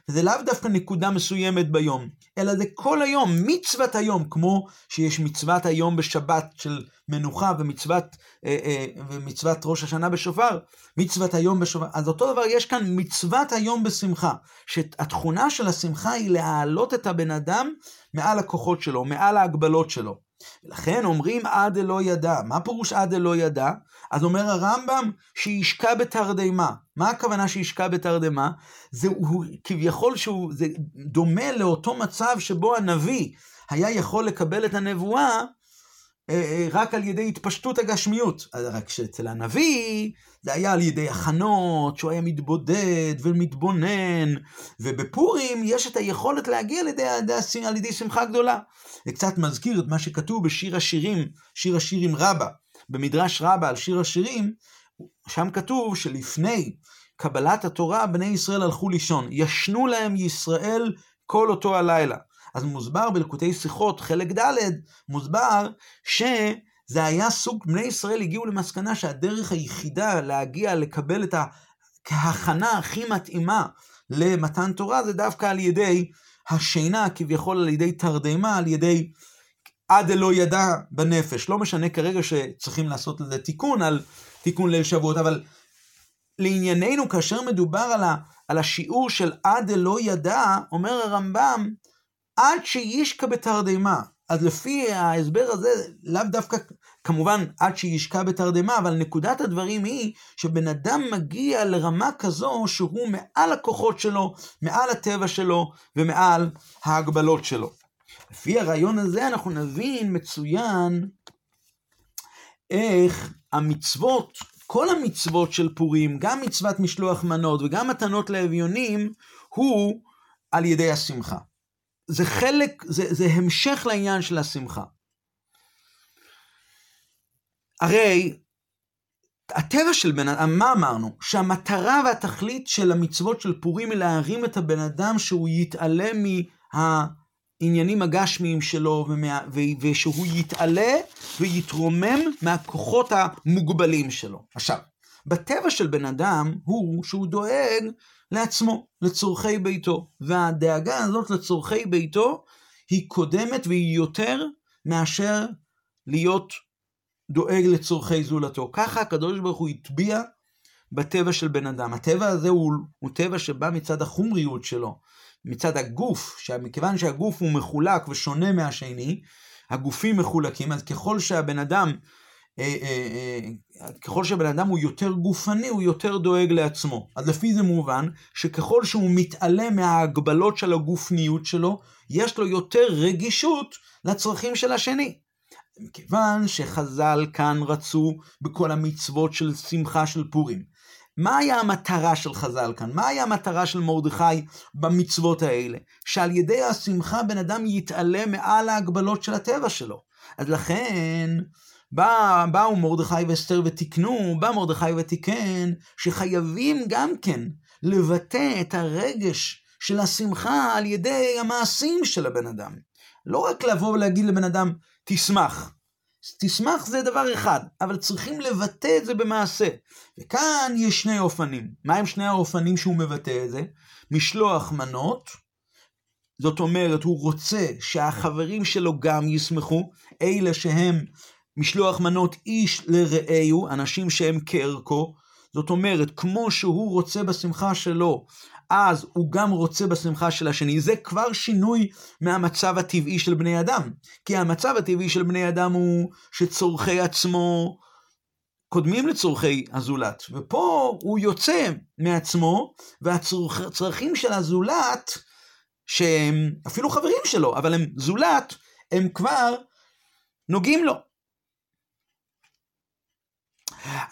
וזה לאו דווקא נקודה מסוימת ביום, אלא זה כל היום, מצוות היום, כמו שיש מצוות היום בשבת של מנוחה ומצוות, אה, אה, ומצוות ראש השנה בשופר, מצוות היום בשופר, אז אותו דבר יש כאן מצוות היום בשמחה, שהתכונה של השמחה היא להעלות את הבן אדם מעל הכוחות שלו, מעל ההגבלות שלו. ולכן אומרים עד אלא ידע. מה פירוש עד אלא ידע? אז אומר הרמב"ם שישקע בתרדמה. מה הכוונה שישקע בתרדמה? זה הוא, כביכול שהוא, זה דומה לאותו מצב שבו הנביא היה יכול לקבל את הנבואה רק על ידי התפשטות הגשמיות. רק שאצל הנביא זה היה על ידי הכנות, שהוא היה מתבודד ומתבונן, ובפורים יש את היכולת להגיע על ידי, על ידי שמחה גדולה. זה קצת מזכיר את מה שכתוב בשיר השירים, שיר השירים רבה, במדרש רבה על שיר השירים, שם כתוב שלפני קבלת התורה בני ישראל הלכו לישון, ישנו להם ישראל כל אותו הלילה. אז מוסבר בלקוטי שיחות, חלק ד', מוסבר שזה היה סוג, בני ישראל הגיעו למסקנה שהדרך היחידה להגיע לקבל את ההכנה הכי מתאימה למתן תורה זה דווקא על ידי השינה, כביכול על ידי תרדמה, על ידי עד אלא ידע בנפש. לא משנה כרגע שצריכים לעשות לזה תיקון על תיקון ליל שבועות, אבל לענייננו, כאשר מדובר על, על השיעור של עד אלא ידע, אומר הרמב"ם, עד שישקע בתרדמה. אז לפי ההסבר הזה, לאו דווקא, כמובן, עד שישקע בתרדמה, אבל נקודת הדברים היא שבן אדם מגיע לרמה כזו שהוא מעל הכוחות שלו, מעל הטבע שלו ומעל ההגבלות שלו. לפי הרעיון הזה אנחנו נבין מצוין איך המצוות, כל המצוות של פורים, גם מצוות משלוח מנות וגם מתנות לאביונים, הוא על ידי השמחה. זה חלק, זה, זה המשך לעניין של השמחה. הרי הטבע של בן אדם, מה אמרנו? שהמטרה והתכלית של המצוות של פורים היא להרים את הבן אדם שהוא יתעלה מהעניינים הגשמיים שלו ומה, ושהוא יתעלה ויתרומם מהכוחות המוגבלים שלו. עכשיו, בטבע של בן אדם הוא שהוא דואג לעצמו, לצורכי ביתו. והדאגה הזאת לצורכי ביתו היא קודמת והיא יותר מאשר להיות דואג לצורכי זולתו. ככה הקדוש ברוך הוא הטביע בטבע של בן אדם. הטבע הזה הוא, הוא טבע שבא מצד החומריות שלו, מצד הגוף, מכיוון שהגוף הוא מחולק ושונה מהשני, הגופים מחולקים, אז ככל שהבן אדם אה, אה, אה, ככל שבן אדם הוא יותר גופני, הוא יותר דואג לעצמו. אז לפי זה מובן שככל שהוא מתעלם מההגבלות של הגופניות שלו, יש לו יותר רגישות לצרכים של השני. מכיוון שחז"ל כאן רצו בכל המצוות של שמחה של פורים. מה היה המטרה של חז"ל כאן? מה היה המטרה של מרדכי במצוות האלה? שעל ידי השמחה בן אדם יתעלה מעל ההגבלות של הטבע שלו. אז לכן, בא, באו מרדכי ואסתר ותיקנו, בא מרדכי ותיקן, שחייבים גם כן לבטא את הרגש של השמחה על ידי המעשים של הבן אדם. לא רק לבוא ולהגיד לבן אדם, תשמח. תשמח זה דבר אחד, אבל צריכים לבטא את זה במעשה. וכאן יש שני אופנים. מהם שני האופנים שהוא מבטא את זה? משלוח מנות, זאת אומרת, הוא רוצה שהחברים שלו גם ישמחו, אלה שהם משלוח מנות איש לרעהו, אנשים שהם כערכו. זאת אומרת, כמו שהוא רוצה בשמחה שלו, אז הוא גם רוצה בשמחה של השני. זה כבר שינוי מהמצב הטבעי של בני אדם. כי המצב הטבעי של בני אדם הוא שצורכי עצמו קודמים לצורכי הזולת. ופה הוא יוצא מעצמו, והצרכים של הזולת, שהם אפילו חברים שלו, אבל הם זולת, הם כבר נוגעים לו.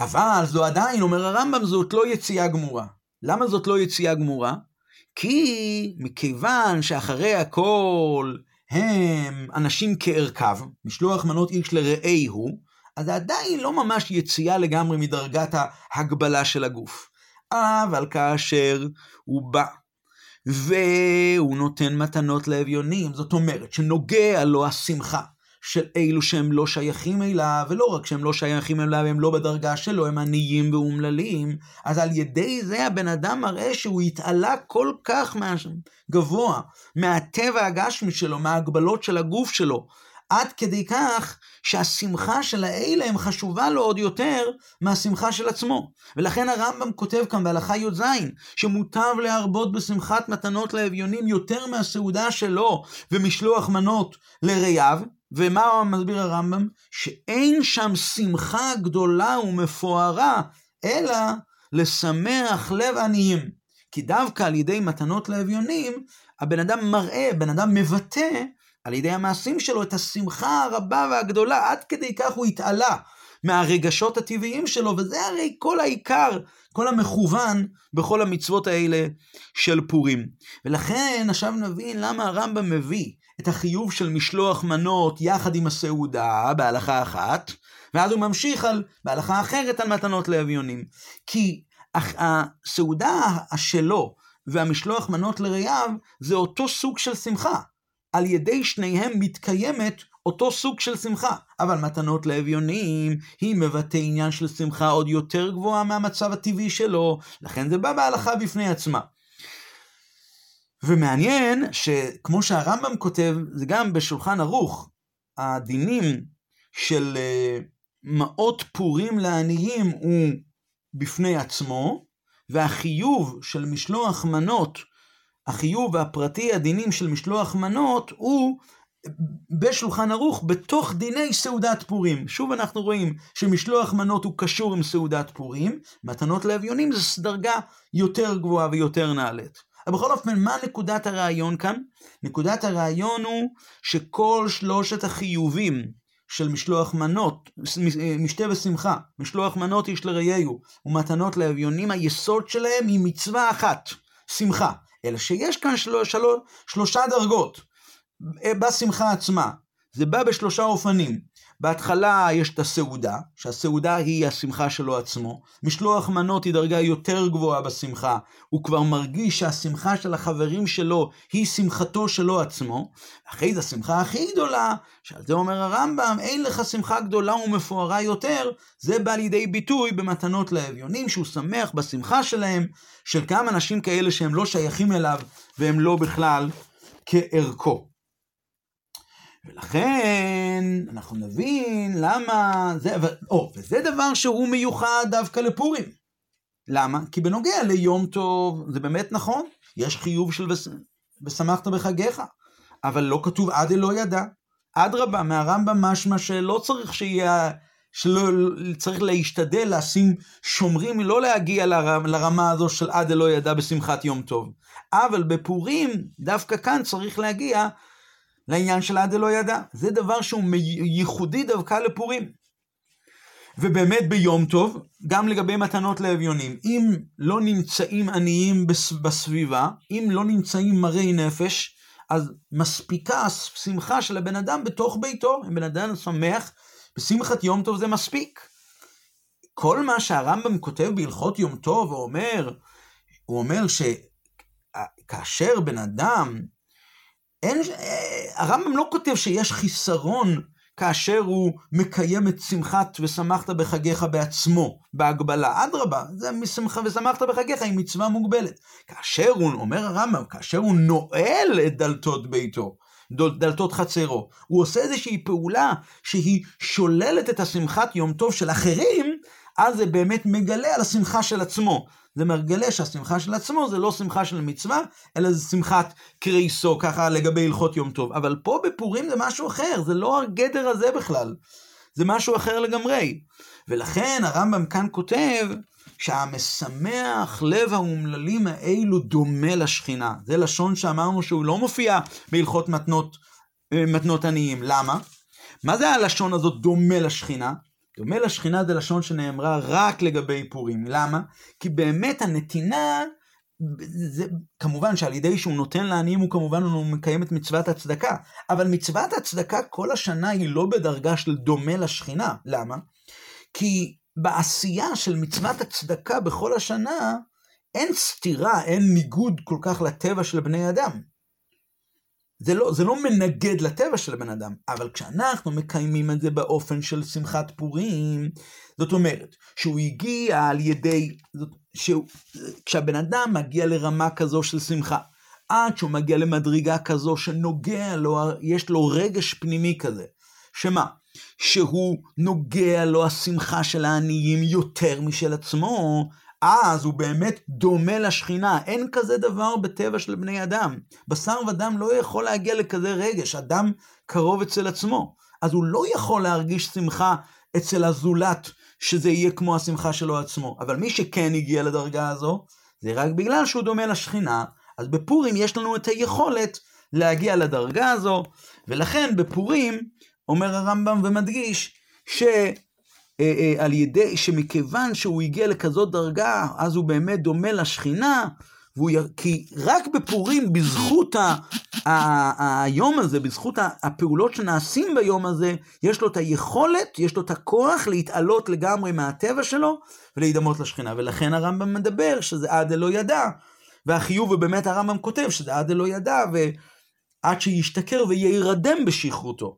אבל זו עדיין, אומר הרמב"ם, זאת לא יציאה גמורה. למה זאת לא יציאה גמורה? כי מכיוון שאחרי הכל הם אנשים כערכיו, משלוח מנות איש לרעהו, אז זה עדיין לא ממש יציאה לגמרי מדרגת ההגבלה של הגוף. אבל כאשר הוא בא והוא נותן מתנות לאביונים, זאת אומרת שנוגע לו השמחה, של אלו שהם לא שייכים אליו, ולא רק שהם לא שייכים אליו, הם לא בדרגה שלו, הם עניים ואומללים, אז על ידי זה הבן אדם מראה שהוא התעלה כל כך גבוה מהטבע הגשמי שלו, מההגבלות של הגוף שלו, עד כדי כך שהשמחה של האלה הם חשובה לו עוד יותר מהשמחה של עצמו. ולכן הרמב"ם כותב כאן בהלכה י"ז, שמוטב להרבות בשמחת מתנות לאביונים יותר מהסעודה שלו ומשלוח מנות לרעיו, ומה מסביר הרמב"ם? שאין שם שמחה גדולה ומפוארה, אלא לשמח לב עניים. כי דווקא על ידי מתנות לאביונים, הבן אדם מראה, בן אדם מבטא על ידי המעשים שלו, את השמחה הרבה והגדולה, עד כדי כך הוא התעלה מהרגשות הטבעיים שלו, וזה הרי כל העיקר, כל המכוון בכל המצוות האלה של פורים. ולכן עכשיו נבין למה הרמב"ם מביא את החיוב של משלוח מנות יחד עם הסעודה בהלכה אחת, ואז הוא ממשיך על, בהלכה אחרת על מתנות לאביונים. כי הסעודה שלו והמשלוח מנות לרעיו זה אותו סוג של שמחה. על ידי שניהם מתקיימת אותו סוג של שמחה. אבל מתנות לאביונים, היא מבטא עניין של שמחה עוד יותר גבוהה מהמצב הטבעי שלו, לכן זה בא בהלכה בפני עצמה. ומעניין שכמו שהרמב"ם כותב, זה גם בשולחן ערוך, הדינים של אה, מעות פורים לעניים הוא בפני עצמו, והחיוב של משלוח מנות, החיוב הפרטי הדינים של משלוח מנות הוא בשולחן ערוך בתוך דיני סעודת פורים. שוב אנחנו רואים שמשלוח מנות הוא קשור עם סעודת פורים, מתנות לאביונים זה דרגה יותר גבוהה ויותר נעלית. אבל בכל אופן, מה נקודת הרעיון כאן? נקודת הרעיון הוא שכל שלושת החיובים של משלוח מנות, משתה ושמחה, משלוח מנות איש לרעהו ומתנות לאביונים, היסוד שלהם היא מצווה אחת, שמחה. אלא שיש כאן של, של, שלושה דרגות בשמחה עצמה. זה בא בשלושה אופנים. בהתחלה יש את הסעודה, שהסעודה היא השמחה שלו עצמו. משלוח מנות היא דרגה יותר גבוהה בשמחה. הוא כבר מרגיש שהשמחה של החברים שלו היא שמחתו שלו עצמו. אחרי זה השמחה הכי גדולה, שעל זה אומר הרמב"ם, אין לך שמחה גדולה ומפוארה יותר, זה בא לידי ביטוי במתנות לאביונים, שהוא שמח בשמחה שלהם, של כמה אנשים כאלה שהם לא שייכים אליו, והם לא בכלל כערכו. ולכן אנחנו נבין למה זה, או, וזה דבר שהוא מיוחד דווקא לפורים. למה? כי בנוגע ליום טוב, זה באמת נכון, יש חיוב של ושמחת בחגיך, אבל לא כתוב עד אלא ידע. אדרבה, מהרמב"ם משמע שלא צריך שיהיה, שלא צריך להשתדל לשים שומרים, לא להגיע לרמה, לרמה הזו של עד אלא ידע בשמחת יום טוב. אבל בפורים, דווקא כאן צריך להגיע לעניין של עד אלא ידע. זה דבר שהוא ייחודי דווקא לפורים. ובאמת ביום טוב, גם לגבי מתנות לאביונים, אם לא נמצאים עניים בסביבה, אם לא נמצאים מרי נפש, אז מספיקה השמחה של הבן אדם בתוך ביתו. אם בן אדם שמח, בשמחת יום טוב זה מספיק. כל מה שהרמב"ם כותב בהלכות יום טוב, הוא אומר, הוא אומר שכאשר בן אדם אין, אה, הרמב"ם לא כותב שיש חיסרון כאשר הוא מקיים את שמחת ושמחת בחגיך בעצמו, בהגבלה. אדרבה, זה משמחה ושמחת בחגיך היא מצווה מוגבלת. כאשר הוא, אומר הרמב"ם, כאשר הוא נועל את דלתות ביתו, דלתות חצרו, הוא עושה איזושהי פעולה שהיא שוללת את השמחת יום טוב של אחרים, אז זה באמת מגלה על השמחה של עצמו. זה מגלה שהשמחה של עצמו זה לא שמחה של מצווה, אלא זה שמחת קרייסו, ככה לגבי הלכות יום טוב. אבל פה בפורים זה משהו אחר, זה לא הגדר הזה בכלל. זה משהו אחר לגמרי. ולכן הרמב"ם כאן כותב שהמשמח לב האומללים האלו דומה לשכינה. זה לשון שאמרנו שהוא לא מופיע בהלכות מתנות, אה, מתנות עניים. למה? מה זה הלשון הזאת דומה לשכינה? דומה לשכינה זה לשון שנאמרה רק לגבי פורים. למה? כי באמת הנתינה, זה, כמובן שעל ידי שהוא נותן לעניים הוא כמובן הוא מקיים את מצוות הצדקה, אבל מצוות הצדקה כל השנה היא לא בדרגה של דומה לשכינה. למה? כי בעשייה של מצוות הצדקה בכל השנה, אין סתירה, אין ניגוד כל כך לטבע של בני אדם. זה לא, זה לא מנגד לטבע של הבן אדם, אבל כשאנחנו מקיימים את זה באופן של שמחת פורים, זאת אומרת, שהוא הגיע על ידי, זאת, שהוא, כשהבן אדם מגיע לרמה כזו של שמחה, עד שהוא מגיע למדרגה כזו שנוגע לו, יש לו רגש פנימי כזה, שמה? שהוא נוגע לו השמחה של העניים יותר משל עצמו, אז הוא באמת דומה לשכינה. אין כזה דבר בטבע של בני אדם. בשר ודם לא יכול להגיע לכזה רגש, אדם קרוב אצל עצמו. אז הוא לא יכול להרגיש שמחה אצל הזולת, שזה יהיה כמו השמחה שלו עצמו. אבל מי שכן הגיע לדרגה הזו, זה רק בגלל שהוא דומה לשכינה, אז בפורים יש לנו את היכולת להגיע לדרגה הזו, ולכן בפורים, אומר הרמב"ם ומדגיש, ש... אה, אה, על ידי, שמכיוון שהוא הגיע לכזאת דרגה, אז הוא באמת דומה לשכינה, והוא, כי רק בפורים, בזכות ה, ה, ה, היום הזה, בזכות הפעולות שנעשים ביום הזה, יש לו את היכולת, יש לו את הכוח להתעלות לגמרי מהטבע שלו ולהידמות לשכינה. ולכן הרמב"ם מדבר שזה עד אלא ידע. והחיוב, ובאמת הרמב"ם כותב שזה עד אלא ידע, ועד שישתכר ויירדם בשכרותו.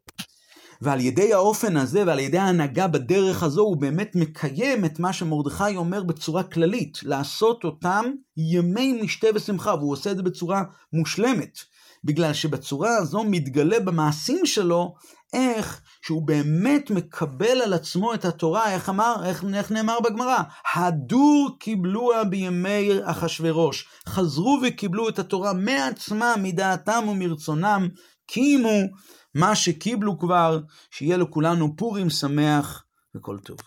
ועל ידי האופן הזה ועל ידי ההנהגה בדרך הזו הוא באמת מקיים את מה שמרדכי אומר בצורה כללית, לעשות אותם ימי משתה ושמחה, והוא עושה את זה בצורה מושלמת, בגלל שבצורה הזו מתגלה במעשים שלו איך שהוא באמת מקבל על עצמו את התורה, איך אמר, איך, איך נאמר בגמרא? הדור קיבלוה בימי אחשורוש, חזרו וקיבלו את התורה מעצמם, מדעתם ומרצונם, קיימו מה שקיבלו כבר, שיהיה לכולנו פורים שמח וכל טוב.